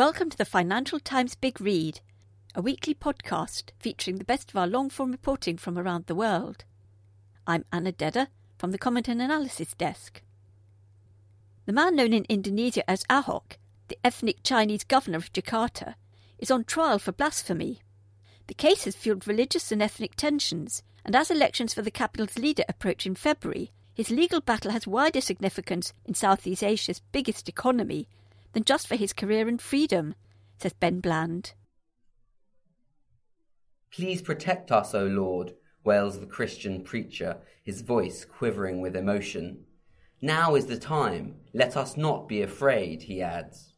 Welcome to the Financial Times Big Read, a weekly podcast featuring the best of our long form reporting from around the world. I'm Anna Dedder from the Comment and Analysis Desk. The man known in Indonesia as Ahok, the ethnic Chinese governor of Jakarta, is on trial for blasphemy. The case has fueled religious and ethnic tensions, and as elections for the capital's leader approach in February, his legal battle has wider significance in Southeast Asia's biggest economy than just for his career and freedom, says Ben Bland. Please protect us, O Lord, wails the Christian preacher, his voice quivering with emotion. Now is the time, let us not be afraid, he adds.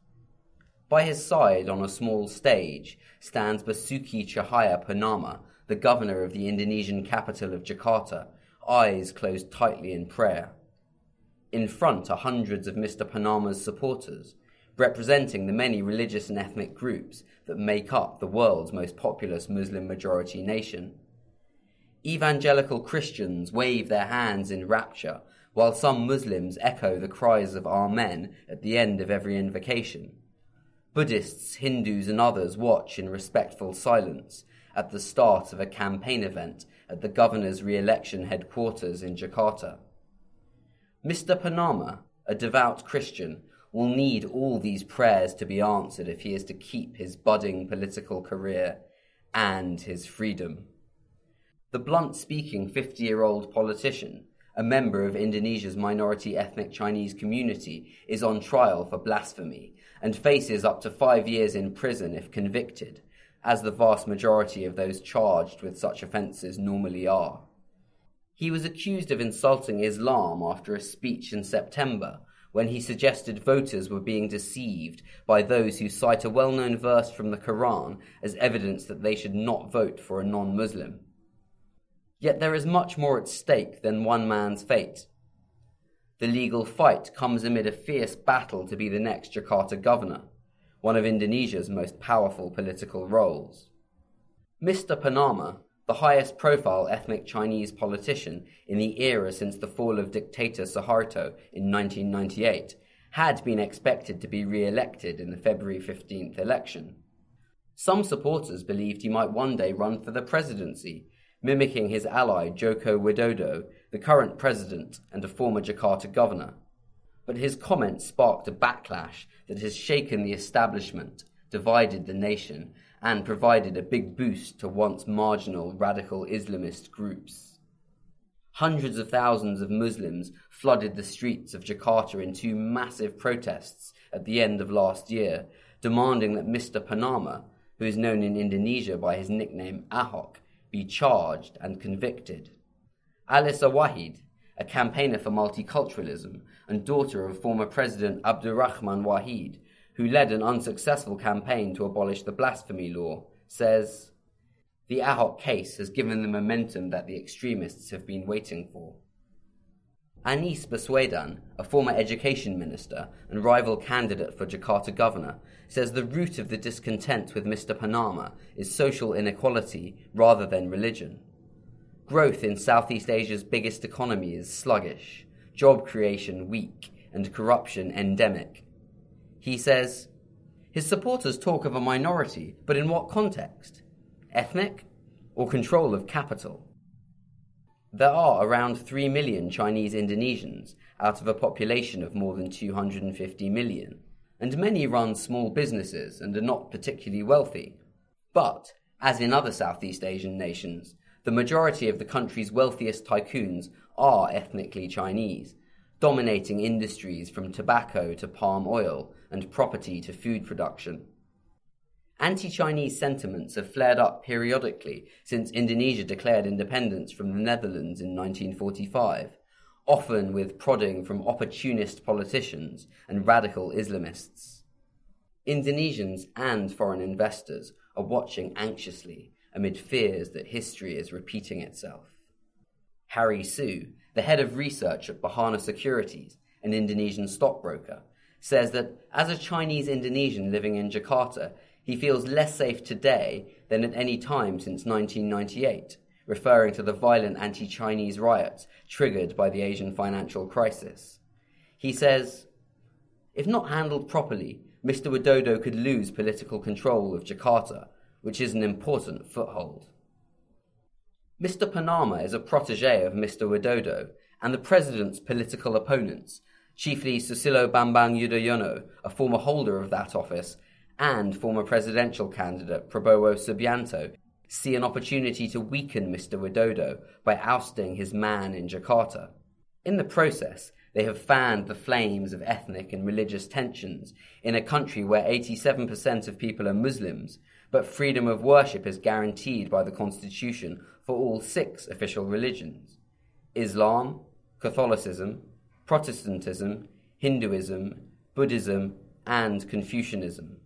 By his side, on a small stage, stands Basuki Tjahaja Purnama, the governor of the Indonesian capital of Jakarta, eyes closed tightly in prayer. In front are hundreds of Mr. Purnama's supporters, representing the many religious and ethnic groups that make up the world's most populous Muslim majority nation. Evangelical Christians wave their hands in rapture, while some Muslims echo the cries of Amen at the end of every invocation. Buddhists, Hindus, and others watch in respectful silence at the start of a campaign event at the governor's re election headquarters in Jakarta. Mr. Purnama, a devout Christian, will need all these prayers to be answered if he is to keep his budding political career and his freedom. The blunt speaking 50 year old politician, a member of Indonesia's minority ethnic Chinese community, is on trial for blasphemy and faces up to five years in prison if convicted, as the vast majority of those charged with such offences normally are. He was accused of insulting Islam after a speech in September when he suggested voters were being deceived by those who cite a well known verse from the Quran as evidence that they should not vote for a non Muslim. Yet there is much more at stake than one man's fate. The legal fight comes amid a fierce battle to be the next Jakarta governor, one of Indonesia's most powerful political roles. Mr. Purnama the highest profile ethnic Chinese politician in the era since the fall of dictator Suharto in 1998, had been expected to be re elected in the February 15th election. Some supporters believed he might one day run for the presidency, mimicking his ally Joko Widodo, the current president and a former Jakarta governor. But his comments sparked a backlash that has shaken the establishment, divided the nation, and provided a big boost to once marginal radical Islamist groups. Hundreds of thousands of Muslims flooded the streets of Jakarta in two massive protests at the end of last year, demanding that Mr. Purnama, who is known in Indonesia by his nickname Ahok, be charged and convicted. Alissa Wahid, a campaigner for multiculturalism and daughter of former President Abdurrahman Wahid, who led an unsuccessful campaign to abolish the blasphemy law, says the Ahok case has given the momentum that the extremists have been waiting for. Anies Baswedan, a former education minister and rival candidate for Jakarta governor, says the root of the discontent with Mr. Purnama is social inequality rather than religion. Growth in Southeast Asia's biggest economy is sluggish, job creation weak, and corruption endemic. He says, his supporters talk of a minority, but in what context? Ethnic or control of capital? There are around 3 million Chinese Indonesians out of a population of more than 250 million, and many run small businesses and are not particularly wealthy. But, as in other Southeast Asian nations, the majority of the country's wealthiest tycoons are ethnically Chinese, dominating industries from tobacco to palm oil and property to food production. Anti Chinese sentiments have flared up periodically since Indonesia declared independence from the Netherlands in 1945, often with prodding from opportunist politicians and radical Islamists. Indonesians and foreign investors are watching anxiously amid fears that history is repeating itself. Harry Su, the head of research at Bahana Securities, an Indonesian stockbroker, says that as a Chinese Indonesian living in Jakarta, he feels less safe today than at any time since 1998, referring to the violent anti Chinese riots triggered by the Asian financial crisis. He says, If not handled properly, Mr. Widodo could lose political control of Jakarta, which is an important foothold. Mr. Purnama is a protege of Mr. Widodo and the president's political opponents, chiefly Susilo Bambang Yudhoyono, a former holder of that office, and former presidential candidate Prabowo Subianto, see an opportunity to weaken Mr. Widodo by ousting his man in Jakarta. In the process, they have fanned the flames of ethnic and religious tensions in a country where 87% of people are Muslims, but freedom of worship is guaranteed by the constitution for all six official religions Islam, Catholicism, Protestantism, Hinduism, Buddhism, and Confucianism.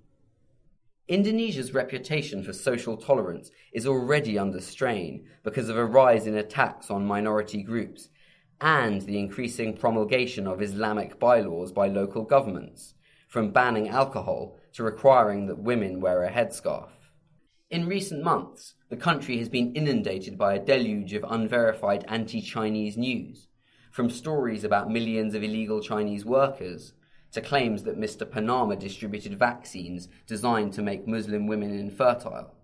Indonesia's reputation for social tolerance is already under strain because of a rise in attacks on minority groups and the increasing promulgation of Islamic bylaws by local governments, from banning alcohol to requiring that women wear a headscarf. In recent months, the country has been inundated by a deluge of unverified anti Chinese news, from stories about millions of illegal Chinese workers to claims that Mr. Purnama distributed vaccines designed to make Muslim women infertile.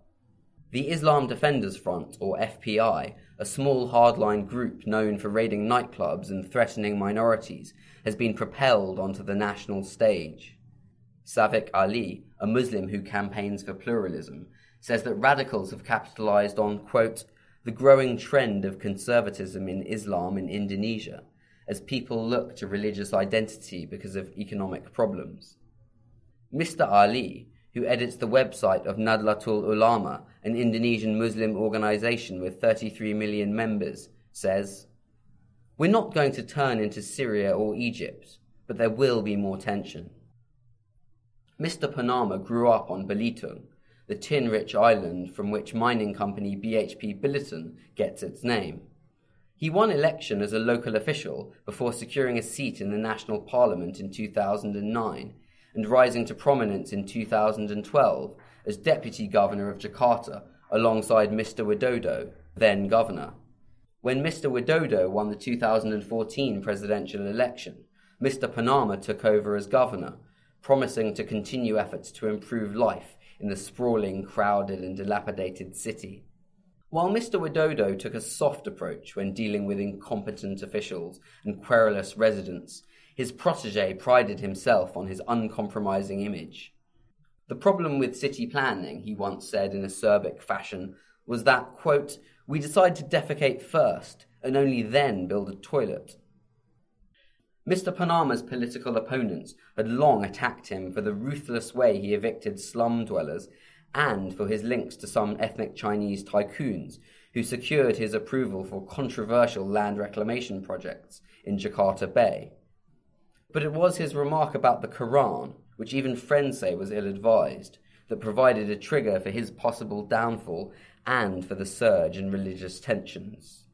The Islam Defenders Front, or FPI, a small hardline group known for raiding nightclubs and threatening minorities, has been propelled onto the national stage. Savic Ali, a Muslim who campaigns for pluralism, says that radicals have capitalized on, quote, the growing trend of conservatism in Islam in Indonesia as people look to religious identity because of economic problems. Mr. Ali, who edits the website of Nahdlatul Ulama, an Indonesian Muslim organization with 33 million members, says, We're not going to turn into Syria or Egypt, but there will be more tension. Mr. Purnama grew up on Belitung, the tin rich island from which mining company BHP Billiton gets its name. He won election as a local official before securing a seat in the National Parliament in 2009 and rising to prominence in 2012 as Deputy Governor of Jakarta alongside Mr. Widodo, then Governor. When Mr. Widodo won the 2014 presidential election, Mr. Purnama took over as governor, promising to continue efforts to improve life in the sprawling, crowded, and dilapidated city. While Mr. Widodo took a soft approach when dealing with incompetent officials and querulous residents, his protege prided himself on his uncompromising image. The problem with city planning, he once said in acerbic fashion, was that, quote, we decide to defecate first and only then build a toilet. Mr. Purnama's political opponents had long attacked him for the ruthless way he evicted slum dwellers and for his links to some ethnic Chinese tycoons who secured his approval for controversial land reclamation projects in Jakarta Bay. But it was his remark about the Quran, which even friends say was ill advised, that provided a trigger for his possible downfall and for the surge in religious tensions.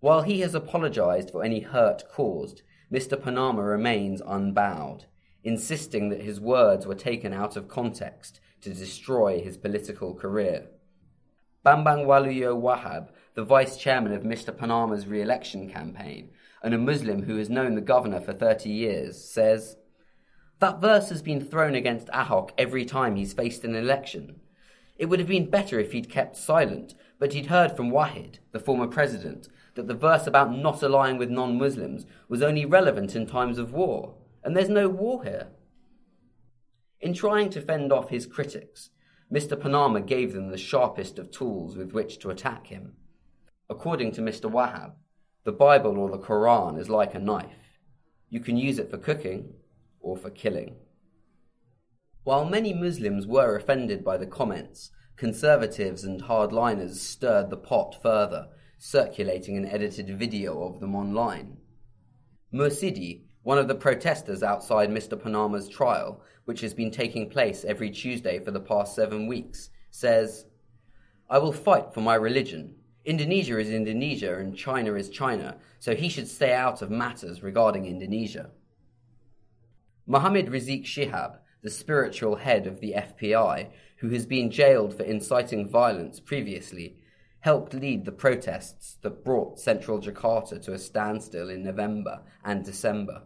While he has apologized for any hurt caused, Mr. Purnama remains unbowed, insisting that his words were taken out of context to destroy his political career. Bambang Waluyo Wahab, the vice chairman of Mr. Purnama's re election campaign, and a Muslim who has known the governor for 30 years, says, That verse has been thrown against Ahok every time he's faced an election. It would have been better if he'd kept silent, but he'd heard from Wahid, the former president, that the verse about not allying with non Muslims was only relevant in times of war, and there's no war here. In trying to fend off his critics, Mr. Purnama gave them the sharpest of tools with which to attack him. According to Mr. Wahab, the Bible or the Quran is like a knife. You can use it for cooking or for killing. While many Muslims were offended by the comments, conservatives and hardliners stirred the pot further, circulating an edited video of them online. Mursidi, one of the protesters outside Mr. Purnama's trial, which has been taking place every Tuesday for the past seven weeks, says, I will fight for my religion. Indonesia is Indonesia and China is China, so he should stay out of matters regarding Indonesia. Mohammed Rizieq Shihab, the spiritual head of the FPI, who has been jailed for inciting violence previously, helped lead the protests that brought central Jakarta to a standstill in November and December.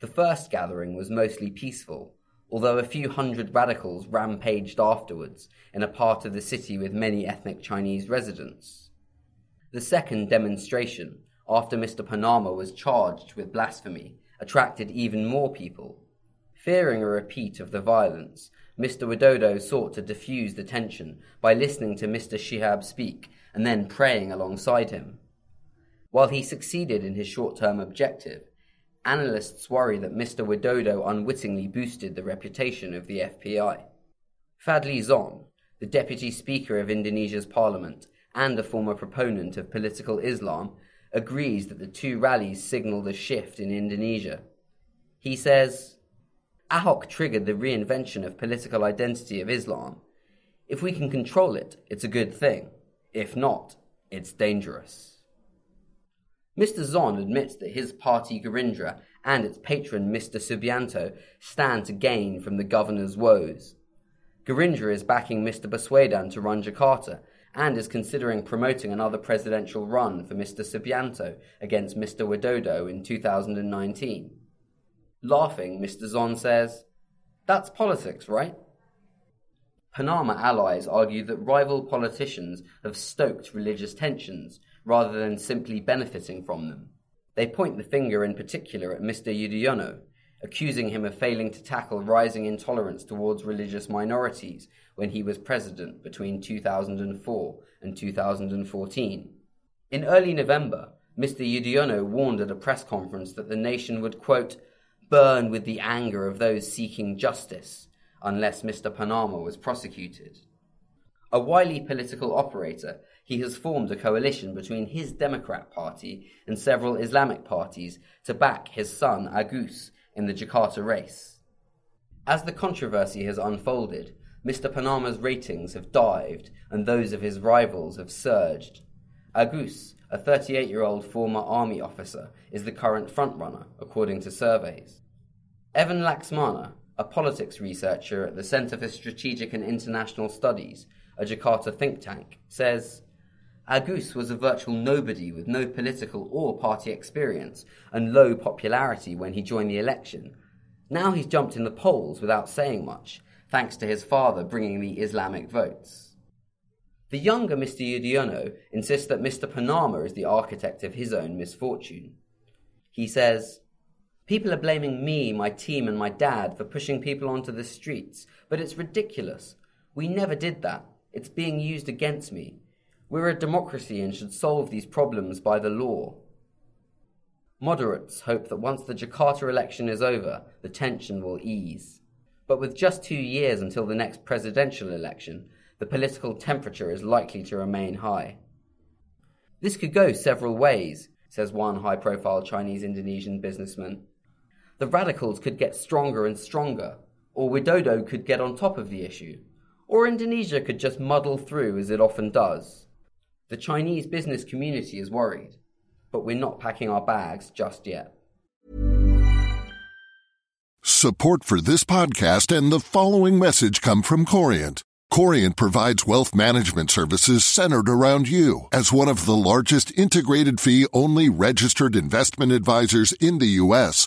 The first gathering was mostly peaceful, although a few hundred radicals rampaged afterwards in a part of the city with many ethnic Chinese residents. The second demonstration, after Mr. Purnama was charged with blasphemy, attracted even more people. Fearing a repeat of the violence, Mr. Widodo sought to diffuse the tension by listening to Mr. Shihab speak and then praying alongside him. While he succeeded in his short term objective, analysts worry that Mr. Widodo unwittingly boosted the reputation of the FPI. Fadli Zon, the Deputy Speaker of Indonesia's Parliament and a former proponent of political Islam, agrees that the two rallies signaled a shift in Indonesia. He says, Ahok triggered the reinvention of political identity of Islam. If we can control it, it's a good thing. If not, it's dangerous. Mr. Zon admits that his party Gerindra and its patron Mr. Subianto stand to gain from the governor's woes. Gerindra is backing Mr. Baswedan to run Jakarta and is considering promoting another presidential run for Mr. Subianto against Mr. Widodo in 2019. Laughing, Mr. Zon says, That's politics, right? Purnama allies argue that rival politicians have stoked religious tensions rather than simply benefiting from them. They point the finger in particular at Mr. Yudhoyono, accusing him of failing to tackle rising intolerance towards religious minorities when he was president between 2004 and 2014. In early November, Mr. Yudhoyono warned at a press conference that the nation would, quote, burn with the anger of those seeking justice unless Mr. Purnama was prosecuted. A wily political operator, he has formed a coalition between his Democrat Party and several Islamic parties to back his son Agus in the Jakarta race. As the controversy has unfolded, Mr. Purnama's ratings have dived and those of his rivals have surged. Agus, a 38 year old former army officer, is the current frontrunner, according to surveys. Evan Laksmana, a politics researcher at the Center for Strategic and International Studies, a Jakarta think tank, says Agus was a virtual nobody with no political or party experience and low popularity when he joined the election. Now he's jumped in the polls without saying much, thanks to his father bringing the Islamic votes. The younger Mr. Yudhoyono insists that Mr. Purnama is the architect of his own misfortune. He says, People are blaming me, my team, and my dad for pushing people onto the streets, but it's ridiculous. We never did that. It's being used against me. We're a democracy and should solve these problems by the law. Moderates hope that once the Jakarta election is over, the tension will ease. But with just two years until the next presidential election, the political temperature is likely to remain high. This could go several ways, says one high profile Chinese Indonesian businessman. The radicals could get stronger and stronger, or Widodo could get on top of the issue, or Indonesia could just muddle through as it often does. The Chinese business community is worried, but we're not packing our bags just yet. Support for this podcast and the following message come from Corient. Corient provides wealth management services centered around you. As one of the largest integrated fee only registered investment advisors in the U.S.,